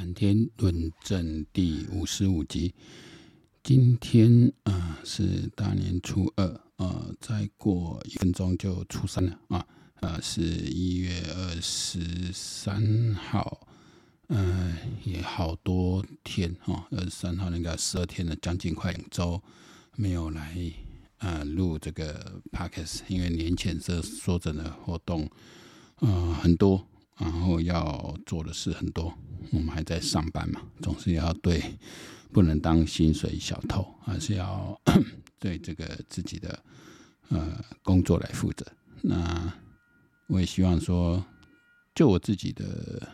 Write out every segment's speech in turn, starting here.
谈天论政第五十五集。今天啊、是大年初二，呃，再过一分钟就初三了啊。呃，是一月二十三号，呃，也好多天哈，二十三号应该十二天了，将近快两周没有来呃录这个 podcast，因为年前这说真的活动呃很多。然后要做的事很多，我们还在上班嘛，总是要对，不能当薪水小偷，还是要对这个自己的呃工作来负责。那我也希望说，就我自己的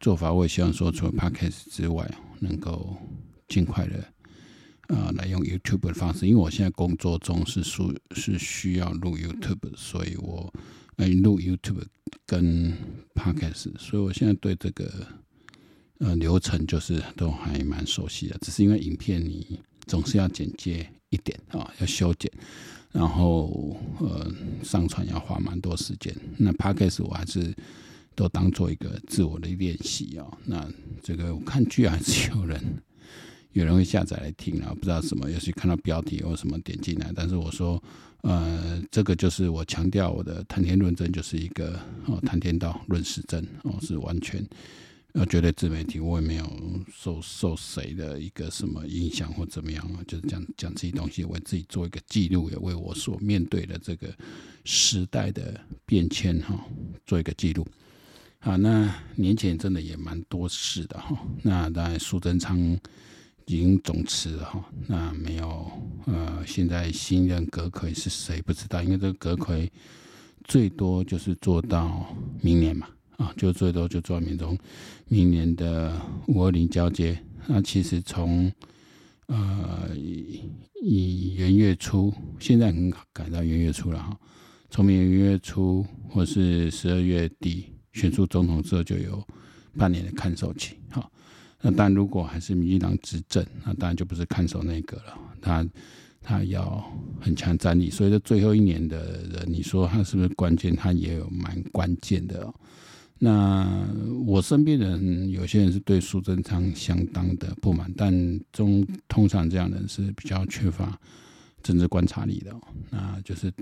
做法，我也希望说，除了 Podcast 之外，能够尽快的啊、来用 YouTube 的方式，因为我现在工作中是需是需要录 YouTube，所以我。来录 YouTube 跟 Podcast，所以我现在对这个呃流程就是都还蛮熟悉的。只是因为影片你总是要剪接一点啊，要修剪，然后呃上传要花蛮多时间。那 Podcast 我还是都当做一个自我的练习啊。那这个我看居然还是有人 有人会下载来听啊，不知道什么，也许看到标题或什么点进来，但是我说。呃，这个就是我强调我的谈天论证，就是一个哦，谈天道论实政哦，是完全呃绝对自媒体，我也没有受受谁的一个什么影响或怎么样啊，就是讲讲这些东西，为自己做一个记录，也为我所面对的这个时代的变迁哈做一个记录。好，那年前真的也蛮多事的哈，那当然苏贞昌。已经总辞了哈，那没有呃，现在新任阁魁是谁不知道？因为这个阁魁最多就是做到明年嘛，啊，就最多就做到明年，明年的五二零交接。那其实从呃以元月初，现在很改到元月初了哈，从明年元月初或是十二月底选出总统之后，就有半年的看守期，那但如果还是民进党执政，那当然就不是看守内阁了。他他要很强战力，所以这最后一年的人，你说他是不是关键？他也有蛮关键的。那我身边人有些人是对苏贞昌相当的不满，但中通常这样的人是比较缺乏政治观察力的。那就是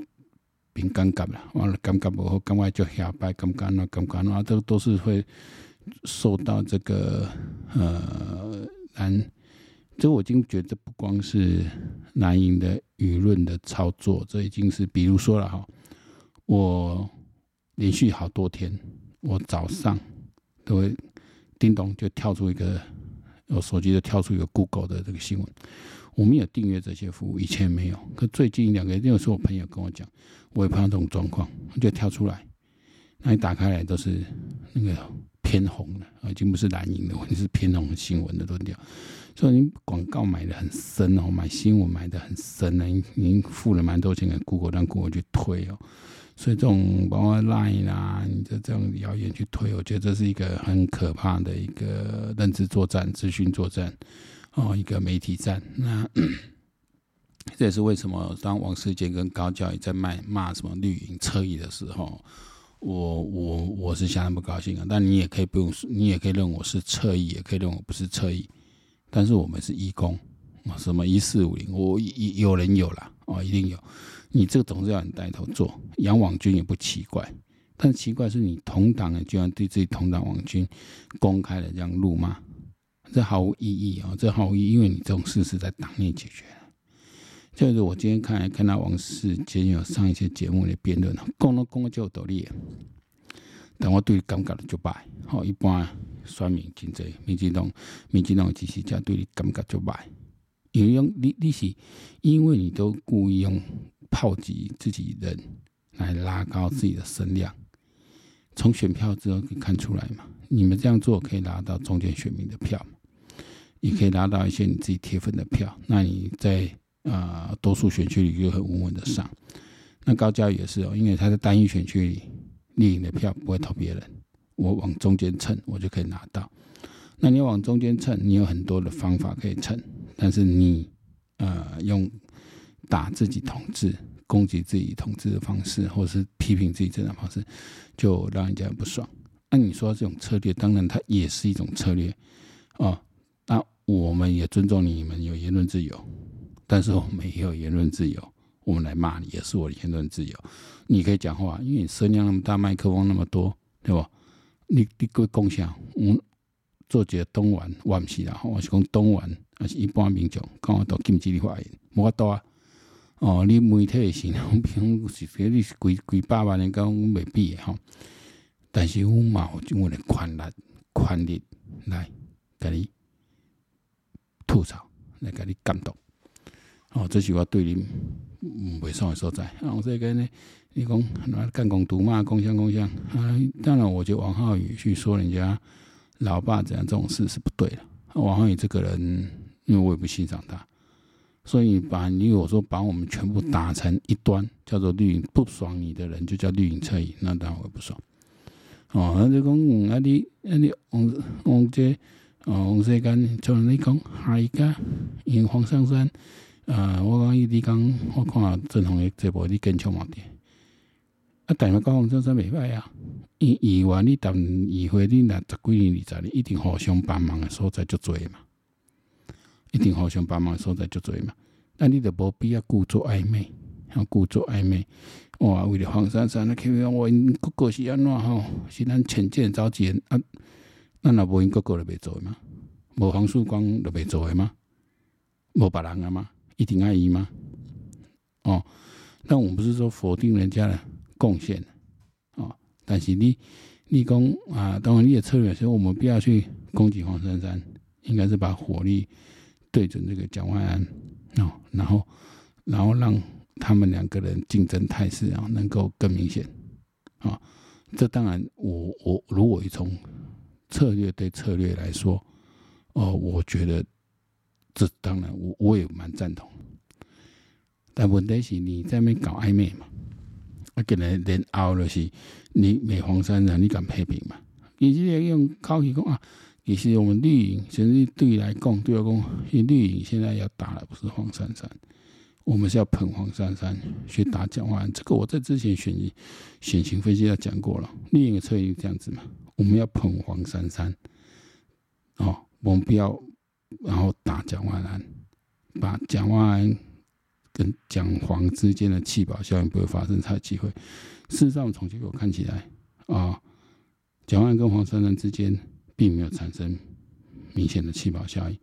凭感觉了，完了感觉不好，赶快就下摆，感觉那感觉那都都是会。受到这个呃蓝，这我已经觉得不光是蓝营的舆论的操作，这已经是，比如说了哈，我连续好多天，我早上都会叮咚就跳出一个，我手机就跳出一个 Google 的这个新闻，我们有订阅这些服务，以前没有，可最近两个月，因为是我朋友跟我讲，我也碰到这种状况，就跳出来，那你打开来都是那个。偏红了啊，已经不是蓝营的问题，是偏红新闻的论调。所以你广告买的很深哦，买新闻买的很深呢，已经付了蛮多钱给 Google，让 Google 去推哦。所以这种包括 Line 啦，你的这种谣言去推，我觉得这是一个很可怕的一个认知作战、资讯作战哦，一个媒体战。那这也是为什么当王世坚跟高教育在卖骂什么绿营侧翼的时候。我我我是相当不高兴啊，但你也可以不用，你也可以认我是侧翼，也可以认我不是侧翼，但是我们是义工，什么一四五零，我有人有啦，哦，一定有，你这个总是要你带头做，养网军也不奇怪，但奇怪是你同党的居然对自己同党网军公开的这样辱骂，这毫无意义啊，这毫无意义，因为你这种事是在党内解决。就是我今天看看到王世坚有上一些节目的辩论，讲都讲个就有道理，但我对感觉就败。好，一般选民真济，民进党、民进党支持者对你感觉就败，因为用你你是因为你都故意用炮击自己人来拉高自己的声量，从选票之后可以看出来嘛，你们这样做可以拿到中间选民的票，也可以拿到一些你自己铁粉的票，那你在。啊、呃，多数选区里就很稳稳的上。那高嘉瑜也是哦，因为他在单一选区里，立的票不会投别人，我往中间蹭，我就可以拿到。那你往中间蹭，你有很多的方法可以蹭，但是你呃用打自己统治、攻击自己统治的方式，或是批评自己这种方式，就让人家不爽。按你说这种策略，当然它也是一种策略啊。那我们也尊重你们有言论自由，但是我们也有言论自由，我们来骂你也是我的言论自由。你可以讲话，因为你声量那么大，麦克风那么多，对吧？你你各位共享，我做几个东莞，我不是啦，我是讲东莞，还是一般民众，刚好都禁止你发言，无法度啊。哦，你媒体的形象平是说你是几几百万人，跟我未比的吼。但是我嘛有我的权力、权力来给你吐槽，来给你监督。哦，这是我对你未爽的所在。啊，我这跟呢，你讲干公独骂共襄共襄啊！当然，我觉得王浩宇去说人家老爸这样这种事是不对的。王浩宇这个人，因为我也不欣赏他。所以把你我说把我们全部打成一端，叫做绿营不爽你的人就叫绿营侧翼，那当然我不爽。哦，那就讲啊你啊你王王这哦王世干就你讲下一个因黄珊珊啊，我讲伊你讲我看郑红的这部你更强嘛点啊，但是讲黄珊珊袂歹啊，伊以为你当议会你若十几年二十年一定互相帮忙的所在就多嘛。一定互相帮忙的所在就多嘛，那你就无必要故作暧昧，还故作暧昧。哇，为了黄珊珊，那肯定我因哥哥是安怎吼？是咱浅见召集人啊？咱若无因哥哥就袂做诶吗？无黄曙光就袂做诶吗？无别人啊嘛？一定爱伊吗？哦，那我们不是说否定人家的贡献哦，但是你你讲啊，当然你的策略，所以我们不要去攻击黄珊珊，应该是把火力。对准这个蒋万安哦，然后，然后让他们两个人竞争态势啊，能够更明显啊。这当然我，我我如果从策略对策略来说，哦，我觉得这当然我我也蛮赞同。但问题是你在那边搞暧昧嘛？啊，给人连凹了是，你美黄珊珊，你敢批评嘛？你直接用口气讲啊。其实我们绿营，甚至对来讲，对我讲，绿营现在要打的不是黄珊珊，我们是要捧黄珊珊去打蒋万安。这个我在之前选选情分析要讲过了，绿营的策略这样子嘛，我们要捧黄珊珊，哦，我们不要然后打蒋万安，把蒋万安跟蒋黄之间的气保效应不会发生才机会。事实上，从结果看起来啊，蒋万安跟黄珊珊之间。并没有产生明显的气保效应，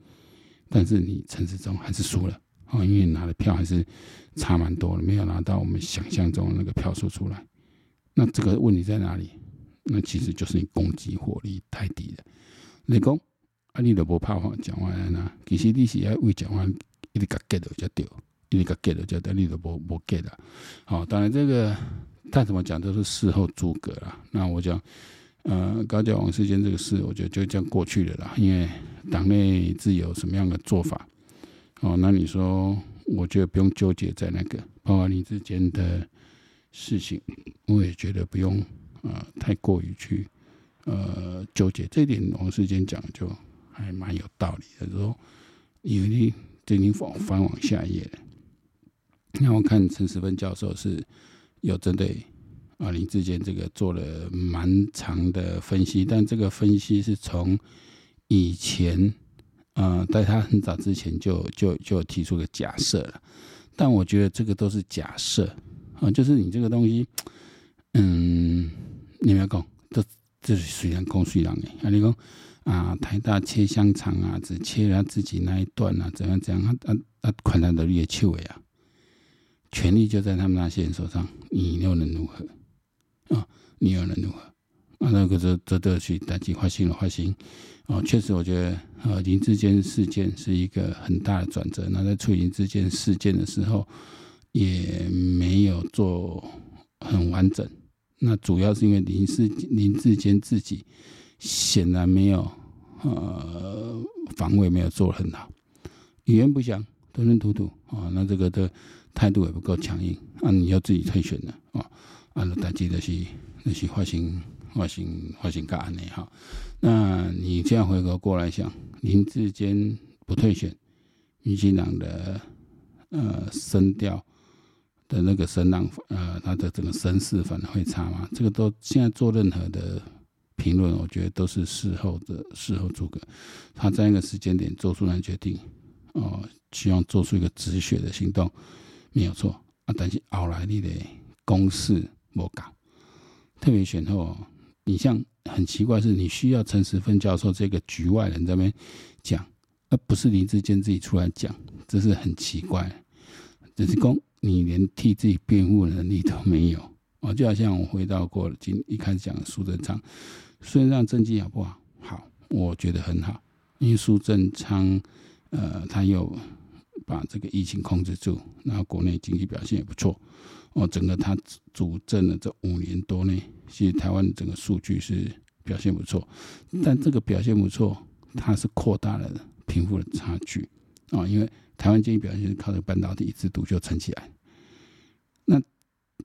但是你陈时中还是输了啊，因为拿的票还是差蛮多的，没有拿到我们想象中的那个票数出来。那这个问题在哪里？那其实就是你攻击火力太低了。你讲啊，你都不怕黄蒋万安啊？其实你是要为讲完一直 get 到就对，一直 get 到就对，你都不不 get 了。好，当然这个再怎么讲都是事后诸葛了。那我讲。呃，高教王世坚这个事，我觉得就这样过去了啦。因为党内自有什么样的做法，哦，那你说，我觉得不用纠结在那个包括你之间的事情，我也觉得不用呃太过于去呃纠结。这一点王世坚讲就还蛮有道理的，说因为你已经翻翻往下一页了。那我看陈时芬教授是有针对。啊，林志坚这个做了蛮长的分析，但这个分析是从以前，呃，在他很早之前就就就提出个假设了，但我觉得这个都是假设啊，就是你这个东西，嗯，你们要讲，这这是虽然讲虽然的，啊，你讲啊，台大切香肠啊，只切了自己那一段啊，怎样怎样，啊啊啊，款待的越切尾啊，权力就在他们那些人手上，你又能如何？啊，你又能如何？啊，那个这这都去打击花心的，花心。哦，确实，我觉得呃，林智坚事件是一个很大的转折。那在处理林智坚事件的时候，也没有做很完整。那主要是因为林智林志坚自己显然没有呃防卫没有做得很好，语言不详，吞吞吐吐啊。那这个的态度也不够强硬。啊，你要自己退选了啊。啊，那大记得是那些发生发生发生个案的哈。那你这样回头过来想，林志坚不退选，民进党的呃声调的那个声浪，呃，他的整个声势反而会差吗？这个都现在做任何的评论，我觉得都是事后的事后诸葛。他在那个时间点做出来决定，哦，希望做出一个止血的行动，没有错啊。但是后来你的公势没搞，特别选后，你像很奇怪是，你需要陈时芬教授这个局外人在那边讲，而不是林志坚自己出来讲，这是很奇怪。只是公，你连替自己辩护能力都没有。哦，就好像我回到过，今一开始讲的苏贞昌，苏贞昌政绩好不好？好，我觉得很好，因为苏贞昌，呃，他又把这个疫情控制住，然后国内经济表现也不错。哦，整个他主政的这五年多呢，其实台湾整个数据是表现不错，但这个表现不错，它是扩大了贫富的差距啊，因为台湾经济表现是靠着半导体制度就撑起来。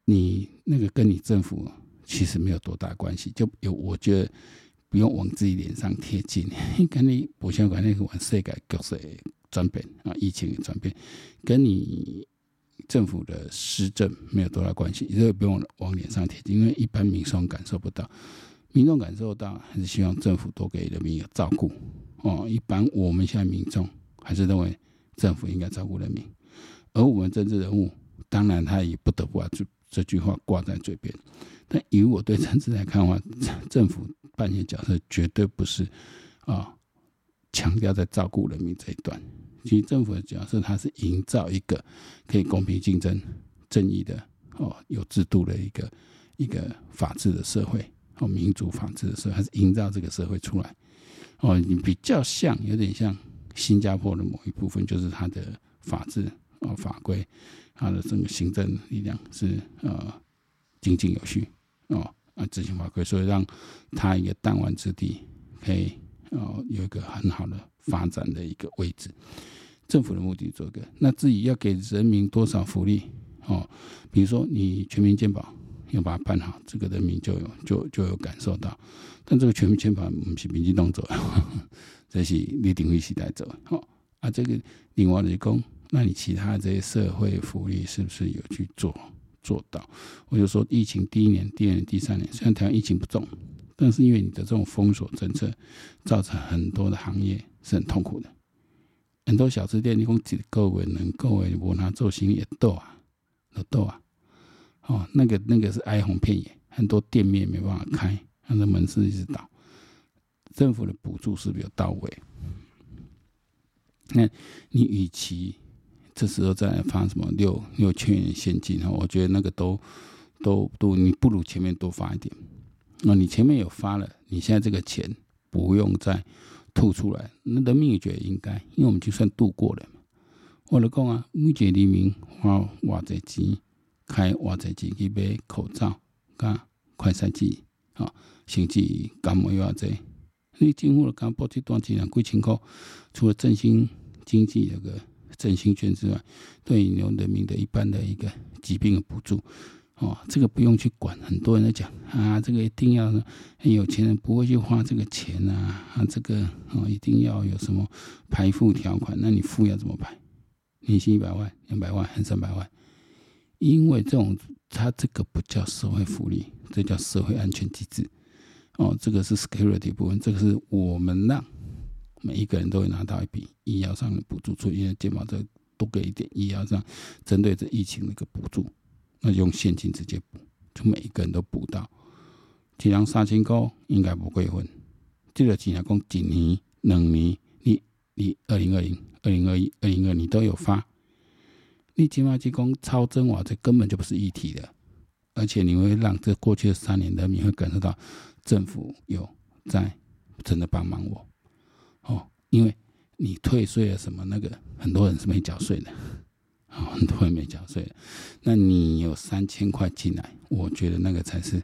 你那个跟你政府其实没有多大关系，就有我觉得不用往自己脸上贴金。跟你不想管那个往世界局势转变啊，疫情转变，跟你政府的施政没有多大关系，这个不用往脸上贴金，因为一般民众感受不到，民众感受到还是希望政府多给人民有照顾哦。一般我们现在民众还是认为政府应该照顾人民，而我们政治人物当然他也不得不啊就。这句话挂在嘴边，但以我对政治来看的话，政府扮演角色绝对不是啊，强调在照顾人民这一段。其实政府的角色，它是营造一个可以公平竞争、正义的哦，有制度的一个一个法治的社会哦，民主法治的社会，还是营造这个社会出来哦。你比较像，有点像新加坡的某一部分，就是它的法治哦，法规。他的整个行政力量是呃井井有序哦啊执行法规，所以让他一个弹丸之地可以哦有一个很好的发展的一个位置。政府的目的做个，那自己要给人民多少福利哦？比如说你全民健保要把它办好，这个人民就有就就有感受到。但这个全民健保不是民进党做，这是李登辉时代做。哦啊，这个另外的工。那你其他这些社会福利是不是有去做做到？我就说，疫情第一年、第二年、第三年，虽然台湾疫情不重，但是因为你的这种封锁政策，造成很多的行业是很痛苦的。很多小吃店，你讲几个位能够诶，我拿做生意也多啊，都多啊。哦，那个那个是哀鸿遍野，很多店面没办法开，很多门市一直倒。政府的补助是不是有到位？那你与其这时候再来发什么六六千元现金哈，我觉得那个都都都，你不如前面多发一点。那你前面有发了，你现在这个钱不用再吐出来，那人民也觉得应该，因为我们就算度过了。我来讲啊，每个人民花偌济钱，开偌济钱去买口罩、加快筛剂啊，甚至感冒药这，你政府了刚补这段钱两几千块，除了振兴经济那个。振兴券之外，对于人民的一般的一个疾病的补助，哦，这个不用去管。很多人在讲啊，这个一定要有钱人不会去花这个钱啊，啊，这个哦一定要有什么排富条款？那你富要怎么排？年薪一百万、两百万还是三百万？因为这种它这个不叫社会福利，这叫社会安全机制。哦，这个是 security 部分，这个是我们让。每一个人都会拿到一笔医药上的补助，所以呢，健保这多给一点医药上针对这疫情的一个补助，那就用现金直接补，就每一个人都补到。一人三千块应该不过分。这个钱来讲，一年、两年，你你二零二零、二零二一、二零二你都有发，你起码就讲超增哇，这根本就不是一体的，而且你会让这过去的三年人民会感受到政府有在真的帮忙我。因为你退税了什么那个，很多人是没缴税的，啊，很多人没缴税。那你有三千块进来，我觉得那个才是，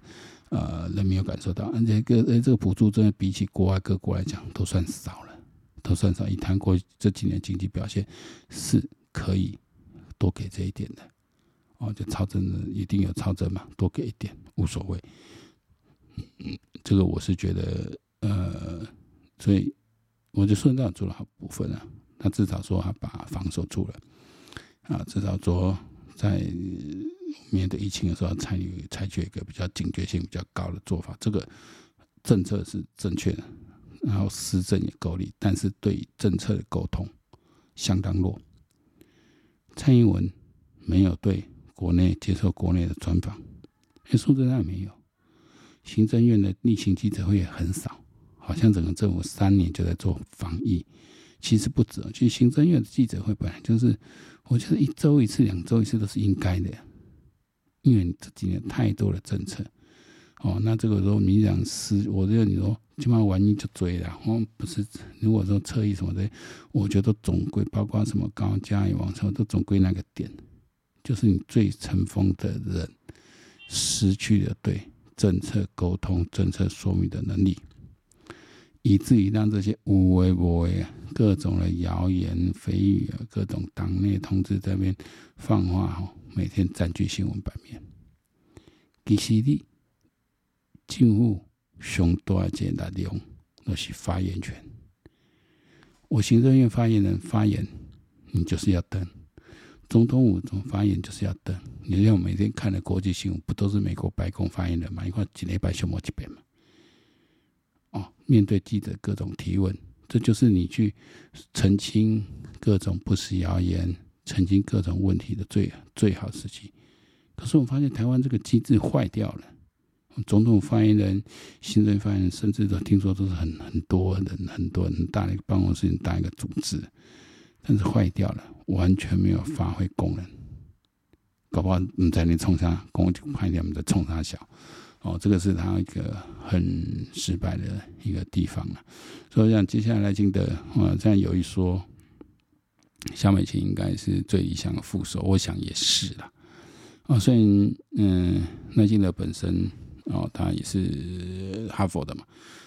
呃，人民有感受到。而且个呃，这个补助真的比起国外各国来讲，都算少了，都算少。以韩国这几年经济表现，是可以多给这一点的。哦，就超增的一定有超增嘛，多给一点无所谓。嗯，这个我是觉得，呃，所以。我就顺道做了好部分啊，他至少说他把防守住了，啊，至少说在面对疫情的时候采取采取一个比较警觉性比较高的做法，这个政策是正确的，然后施政也够力，但是对政策的沟通相当弱。蔡英文没有对国内接受国内的专访，连苏贞昌也没有。行政院的例行记者会也很少，好像整个政府三年就在做防疫，其实不止。其实行政院的记者会本来就是，我觉得一周一次、两周一次都是应该的，因为你这几年太多的政策。哦，那这个时候你讲是，我觉得你说起码万一就追了，我们不是，如果说侧翼什么的，我觉得总归包括什么高嘉瑜、王成都总归那个点，就是你最成风的人失去了对政策沟通、政策说明的能力，以至于让这些无微不微啊，各种的谣言蜚语啊，各种党内同志在那边放话哈，每天占据新闻版面，其实你。政府上大的力量，那是发言权。我行政院发言人发言，你就是要登；总统府总发言就是要登。你像我每天看的国际新闻，不都是美国白宫发言人嘛？一块几礼拜修磨几遍嘛？哦，面对记者各种提问，这就是你去澄清各种不实谣言、澄清各种问题的最最好时机。可是我发现台湾这个机制坏掉了。总统发言人、行政发言人，甚至都听说都是很很多人、很多很大的一个办公室、很大一个组织，但是坏掉了，完全没有发挥功能。搞不好你在那冲啥，公就派点我们在冲啥小。哦，这个是他一个很失败的一个地方了。所以讲接下来赖清德，啊，这样有一说，萧美琴应该是最理想的副手，我想也是了。啊，所以嗯，赖清德本身。哦，他也是哈佛的嘛，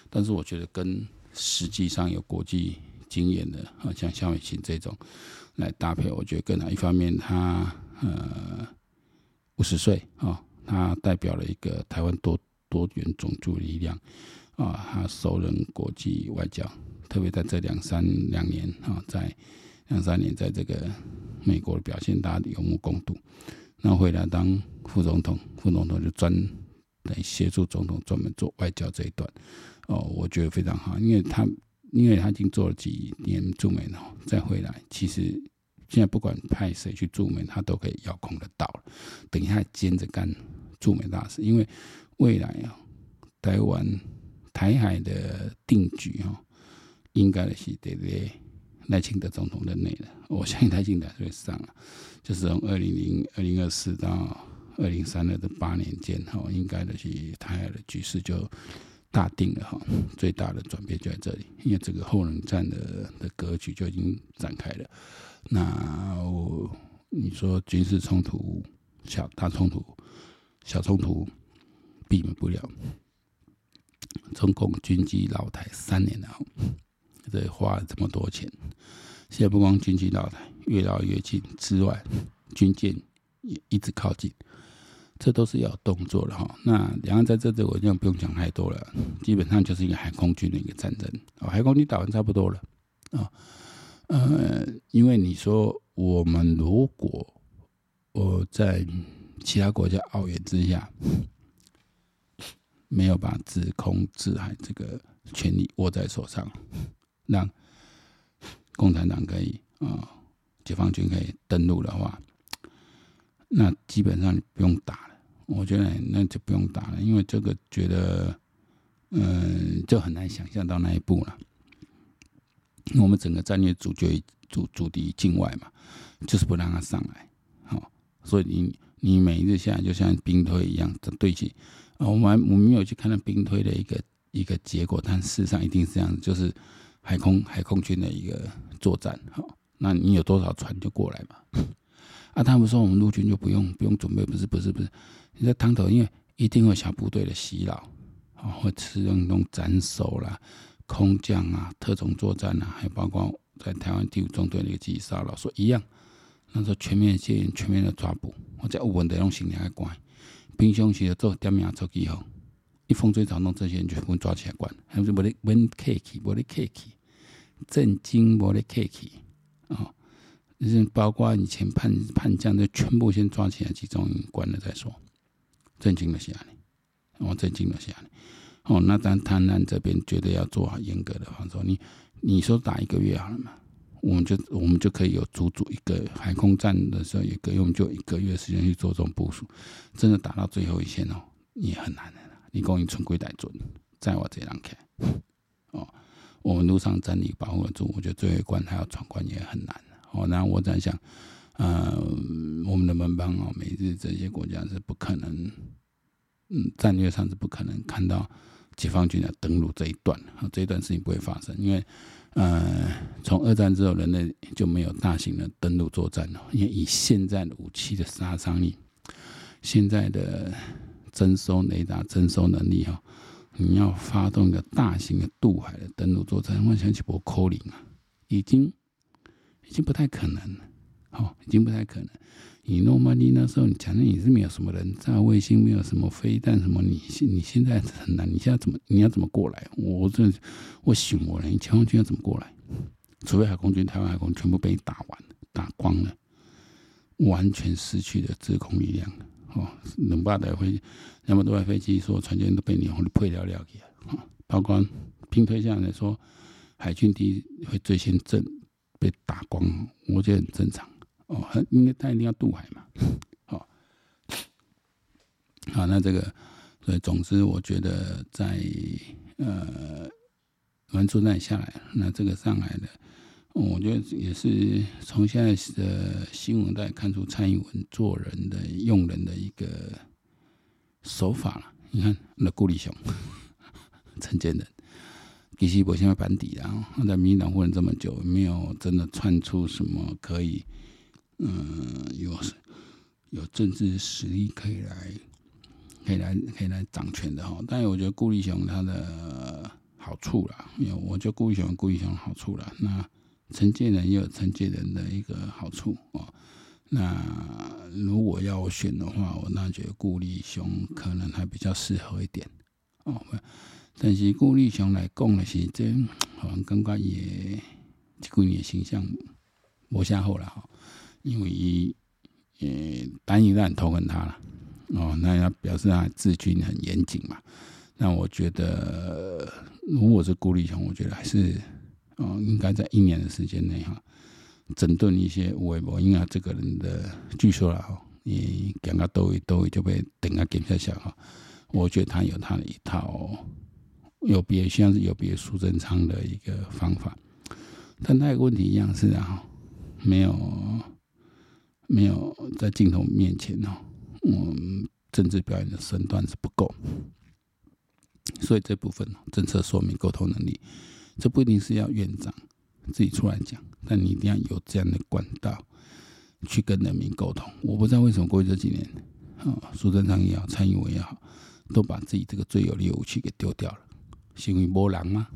但是我觉得跟实际上有国际经验的啊，像肖美琴这种来搭配，我觉得更好。一方面他呃五十岁啊，他代表了一个台湾多多元种族力量啊，他熟稔国际外交，特别在这两三两年啊，在两三年在这个美国的表现，大家有目共睹。那回来当副总统，副总统就专。来协助总统专门做外交这一段，哦，我觉得非常好，因为他因为他已经做了几年驻美了，再回来，其实现在不管派谁去驻美，他都可以遥控得到。等一下兼着干驻美大使，因为未来啊，台湾台海的定局啊，应该是对不对？赖清德总统任内的，我相信赖清德会上了，就是从二零零二零二四到。二零三二的八年间，哈，应该的是台海的局势就大定了，哈，最大的转变就在这里，因为这个后冷战的的格局就已经展开了。那我你说军事冲突、小大冲突、小冲突避免不了，中共军机绕台三年了，这花了这么多钱，现在不光军机绕台越绕越近之外，军舰也一直靠近。这都是要动作的哈。那两岸在这里，我就不用讲太多了，基本上就是一个海空军的一个战争。海空军打完差不多了啊。呃，因为你说我们如果我在其他国家奥援之下，没有把制空制海这个权力握在手上，让共产党可以啊，解放军可以登陆的话，那基本上你不用打了。我觉得那就不用打了，因为这个觉得，嗯，就很难想象到那一步了。我们整个战略主角主主敌境外嘛，就是不让他上来，好，所以你你每一次下来就像兵推一样的对起。啊，我们我们没有去看到兵推的一个一个结果，但事实上一定是这样，就是海空海空军的一个作战，好，那你有多少船就过来嘛。啊，他们说我们陆军就不用不用准备，不是不是不是。你在汤头，因为一定会小部队的袭扰，啊，会使用那种斩首啦、空降啊、特种作战啊，还包括在台湾第五纵队的一个集体骚扰，说一样，那时候全面戒严、全面的抓捕，我在有问题用刑来关，平常时做点名做记号，一风吹草动，这些人全部抓起来关，还是没得没客气，没得客气，震惊没得客气，啊，就是包括以前叛叛将的全部先抓起来集中营关了再说。震惊了下来，我震惊了下来。哦，那但台南这边绝对要做好严格的防守。你你说打一个月好了嘛？我们就我们就可以有足足一个海空战的时候，一个月我们就一个月时间去做这种部署。真的打到最后一线哦，也很难的。你讲你存归带准，在我这样看，哦，我们路上战力保护住，我觉得最后一关还要闯关也很难。哦，那我在想，呃，我们的盟邦哦，美日这些国家是不可能，嗯，战略上是不可能看到解放军的登陆这一段，啊，这一段事情不会发生，因为。呃，从二战之后，人类就没有大型的登陆作战了。因为以现在的武器的杀伤力，现在的征收雷达征收能力哈，你要发动一个大型的渡海的登陆作战，我想起波科林啊，已经已经不太可能了，哦，已经不太可能。你诺曼底那时候，你讲的你是没有什么人造卫星，没有什么飞弹什么，你现你现在很难，你现在怎么你要怎么过来？我这我醒我了，你解放军要怎么过来？除非海空军、台湾海空全部被你打完、打光了，完全失去了制空力量哦，能把的飞那么多台飞机，说船舰都被你红的配料料给啊，包括拼推下来说，海军第一会最先震被打光，我觉得很正常。哦，应该他一定要渡海嘛，好，好，那这个，所以总之，我觉得在呃，完作战下来，那这个上来的，我觉得也是从现在的新闻带看出蔡英文做人的用人的一个手法了。你看那顾立雄、陈建仁，其实我现在班底啊，在民进党混了这么久，没有真的窜出什么可以。嗯，有有政治实力可以来，可以来，可以来掌权的哈。但我觉得顾立雄他的好处啦，因为我觉得顾立雄顾立雄好处啦。那陈建仁也有陈建仁的一个好处哦。那如果要我选的话，我那觉得顾立雄可能还比较适合一点哦。但是顾立雄来讲的是这好像感觉也这几年形象没下好了哈。因为一，呃，单一让投恨他了，哦，那要表示他治军很严谨嘛。那我觉得，如果是顾立雄，我觉得还是，哦，应该在一年的时间内哈，整顿一些微博，因为他这个人的据说了哈，你讲个多一多一就被等个给下下哈。我觉得他有他的一套，有别像是有别苏贞昌的一个方法，但他有个问题一样是啊，没有。没有在镜头面前哦，嗯，政治表演的身段是不够，所以这部分政策说明沟通能力，这不一定是要院长自己出来讲，但你一定要有这样的管道去跟人民沟通。我不知道为什么过去这几年，啊，苏贞昌也好，蔡英文也好，都把自己这个最有力的武器给丢掉了，是因为没人吗？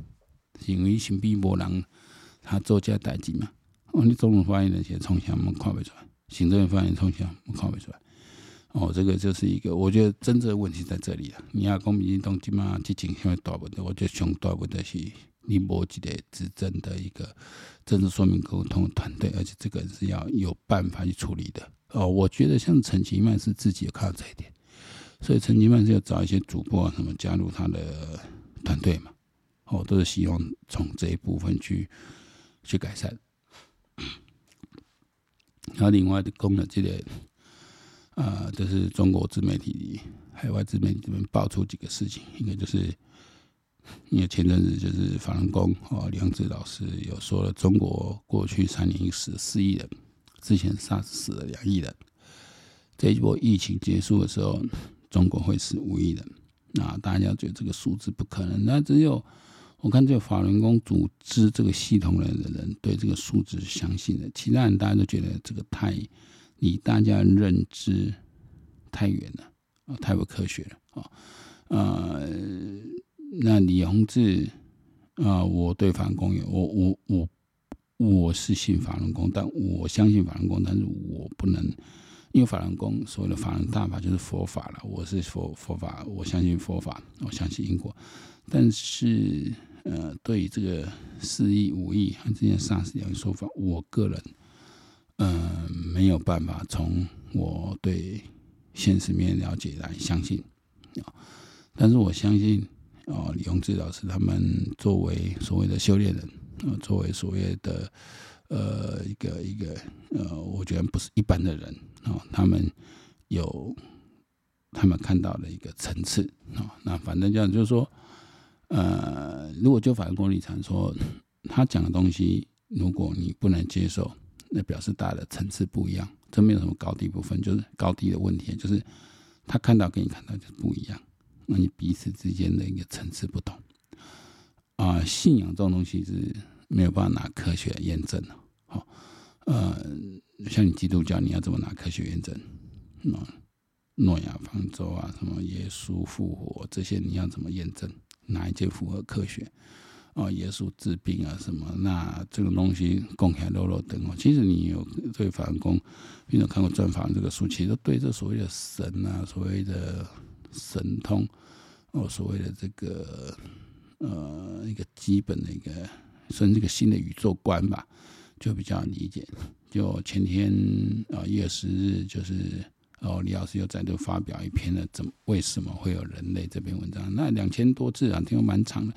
是因为身边没人他做这代志吗？哦，你总统发言人写从小我们看不出来。行政发言冲向，我看不出来。哦，这个就是一个，我觉得真正的问题在这里了。你要公民进党今嘛激情，因为大问题，我觉得上大问题是你没一个执政的一个政治说明沟通团队，而且这个是要有办法去处理的。哦，我觉得像陈其曼是自己有看到这一点，所以陈其曼是要找一些主播啊什么加入他的团队嘛。哦，都是希望从这一部分去去改善。然后另外的功能，这个啊，就是中国自媒体、海外自媒体这边爆出几个事情，一个就是，因为前阵子就是法轮功哦，梁子老师有说了，中国过去三年死四亿人，之前 SARS 死了两亿人，这一波疫情结束的时候，中国会死五亿人，那大家觉得这个数字不可能，那只有。我看这个法轮功组织这个系统的人对这个数字是相信的，其他人大家都觉得这个太离大家认知太远了啊，太不科学了啊。呃，那李洪志啊，我对法轮功有我我我我是信法轮功，但我相信法轮功，但是我不能因为法轮功所谓的法轮大法就是佛法了，我是佛佛法，我相信佛法，我相信因果，但是。呃，对于这个四亿、五亿和这些 SARS 两个说法，我个人呃没有办法从我对现实面了解来相信啊。但是我相信，哦，李洪志老师他们作为所谓的修炼人，呃，作为所谓的呃一个一个呃，我觉得不是一般的人哦，他们有他们看到的一个层次啊。那反正这样就是说，呃，如果就法轮功立场说，他讲的东西，如果你不能接受，那表示大家的层次不一样，这没有什么高低不分，就是高低的问题，就是他看到跟你看到就不一样。那你彼此之间的一个层次不同啊、信仰这种东西是没有办法拿科学验证的。好，呃，像你基督教，你要怎么拿科学验证？诺诺亚方舟啊，什么耶稣复活这些，你要怎么验证？哪一件符合科学？哦，耶稣治病啊什么？那这个东西公开露露等哦。其实你有对反攻，你有看过转法轮这个书，其实对这所谓的神啊，所谓的。神通哦，所谓的这个呃一个基本的一个，算是一个新的宇宙观吧，就比较理解。就前天啊一月十日，就是哦李老师又在这发表一篇了，怎为什么会有人类这篇文章？那两千多字啊，听说蛮长的。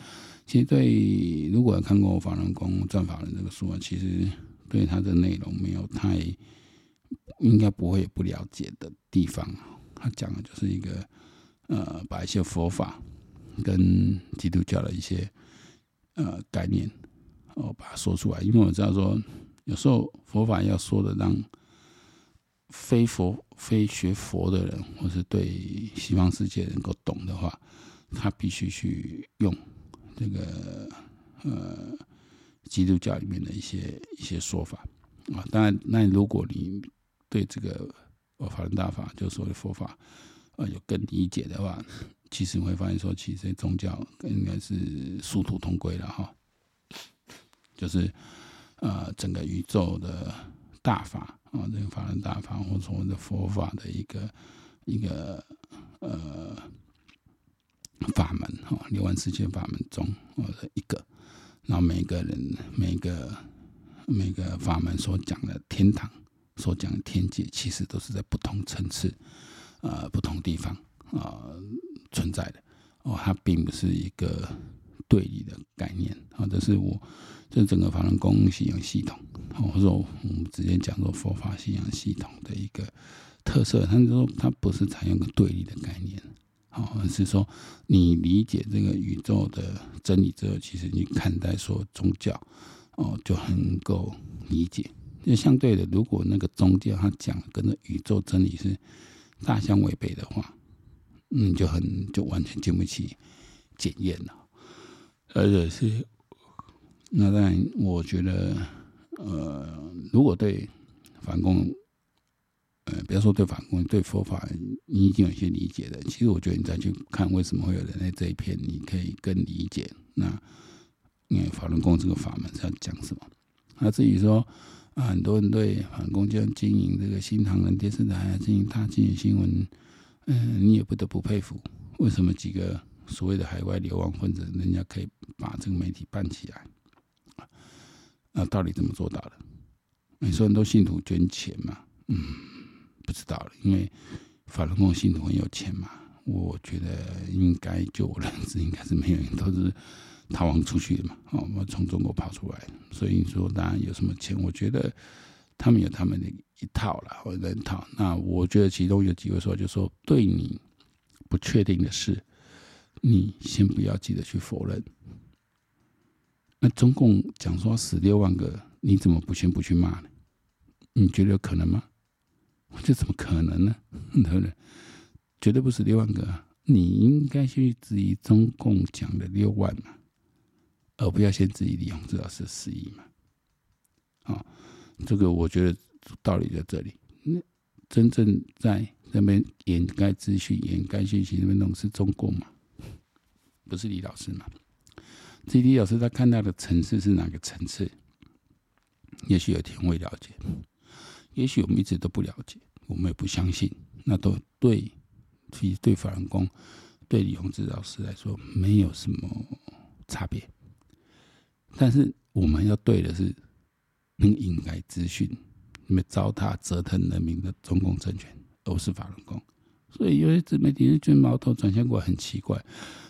其实对如果有看过法轮功转法轮这个书啊，其实对它的内容没有太应该不会不了解的地方。他讲的就是一个。呃，把一些佛法跟基督教的一些呃概念哦，把它说出来。因为我知道说，有时候佛法要说的让非佛、非学佛的人，或是对西方世界能够懂的话，他必须去用这个呃基督教里面的一些一些说法啊。当然，那如果你对这个呃法轮大法，就所谓佛法。呃，有更理解的话，其实你会发现说，其实宗教应该是殊途同归了哈。就是呃，整个宇宙的大法啊，这个法轮大法，或者说的佛法的一个一个呃法门哈，六万四千法门中的一个，然后每个人每个每个法门所讲的天堂，所讲的天界，其实都是在不同层次。呃，不同地方啊、呃、存在的哦，它并不是一个对立的概念啊、哦。这是我这整个法轮功信仰系统，或者说我们直接讲说佛法信仰系统的一个特色。他说它不是采用个对立的概念，哦，而是说你理解这个宇宙的真理之后，其实你看待说宗教哦，就很能够理解。那相对的，如果那个宗教它讲跟着宇宙真理是。大相违背的话，嗯，就很就完全经不起检验了。而且是，那当然，我觉得，呃，如果对反共，呃，不要说对反共，对佛法你已经有些理解的，其实我觉得你再去看为什么会有人类这一篇，你可以更理解。那因为法轮功这个法门是要讲什么？那至于说。啊，很多人对法轮功这样经营这个新唐人电视台啊，经营大经济新闻，嗯，你也不得不佩服。为什么几个所谓的海外流亡分子，人家可以把这个媒体办起来？那到底怎么做到的？你说很多信徒捐钱嘛？嗯，不知道了，因为法轮功信徒很有钱嘛。我觉得应该就我认知，应该是没有人 都是。逃亡出去的嘛，哦，我从中国跑出来，所以说当然有什么钱？我觉得他们有他们的一套了，或者一套。那我觉得其中有几个说，就说对你不确定的事，你先不要急着去否认。那中共讲说死六万个，你怎么不先不去骂呢？你觉得有可能吗？这怎么可能呢？对不对？绝对不是六万个，你应该去质疑中共讲的六万嘛。而不要先质疑李鸿志老师的失忆嘛？啊，这个我觉得道理在这里。那真正在那边掩盖资讯、掩盖信息那边弄是中共嘛？不是李老师嘛？这李老师他看到的层次是哪个层次？也许有天会了解，也许我们一直都不了解，我们也不相信。那都对，其实对法轮功、对李洪志老师来说没有什么差别。但是我们要对的是，能引来资讯，那么糟蹋折腾人民的中共政权，而不是法轮功。所以有些自媒体就觉得矛头转向过很奇怪。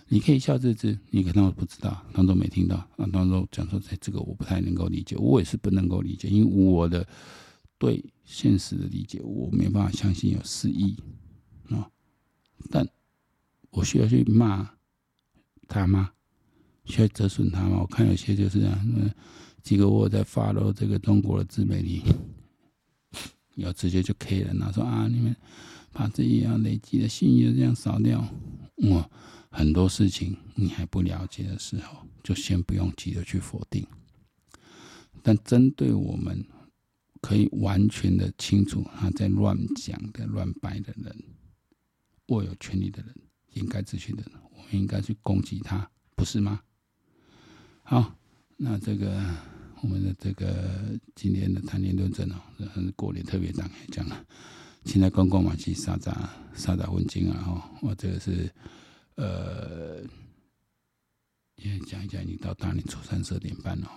你可以笑这只，你可能不知道，当中没听到啊，当中讲说，哎，这个我不太能够理解，我也是不能够理解，因为我的对现实的理解，我没办法相信有四亿啊，但我需要去骂他吗？需要折损他吗？我看有些就是这样，嗯，几个我在 follow 这个中国的自媒体，要直接就 K 了，那说啊，你们把自己要累积的信誉这样扫掉，我、嗯！很多事情你还不了解的时候，就先不用急着去否定。但针对我们可以完全的清楚他在乱讲的、乱掰的人，握有权力的人、应该咨询的人，我们应该去攻击他，不是吗？好，那这个我们的这个今天的谈天论政哦，过年特别档讲了，现在公共嘛去杀杂杀杂混金啊，哦，我这个是。呃，也讲一讲，已经到大年初三十二点半了。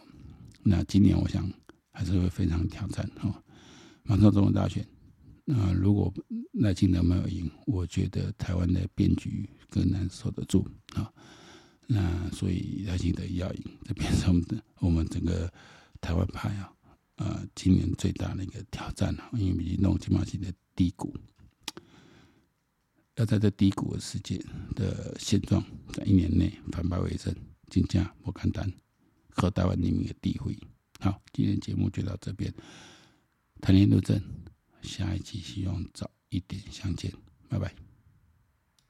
那今年我想还是会非常挑战哈。马上总统大选，那如果赖清德没有赢，我觉得台湾的变局更难守得住啊。那所以赖清德要赢，这变成我们的我们整个台湾派啊，呃，今年最大的一个挑战了，因为已经弄金马戏的低谷。要在这低谷的世界的现状，在一年内反败为胜，金价不敢单，和台湾人民的地位。好，今天节目就到这边，谈天论政，下一期希望早一点相见，拜拜。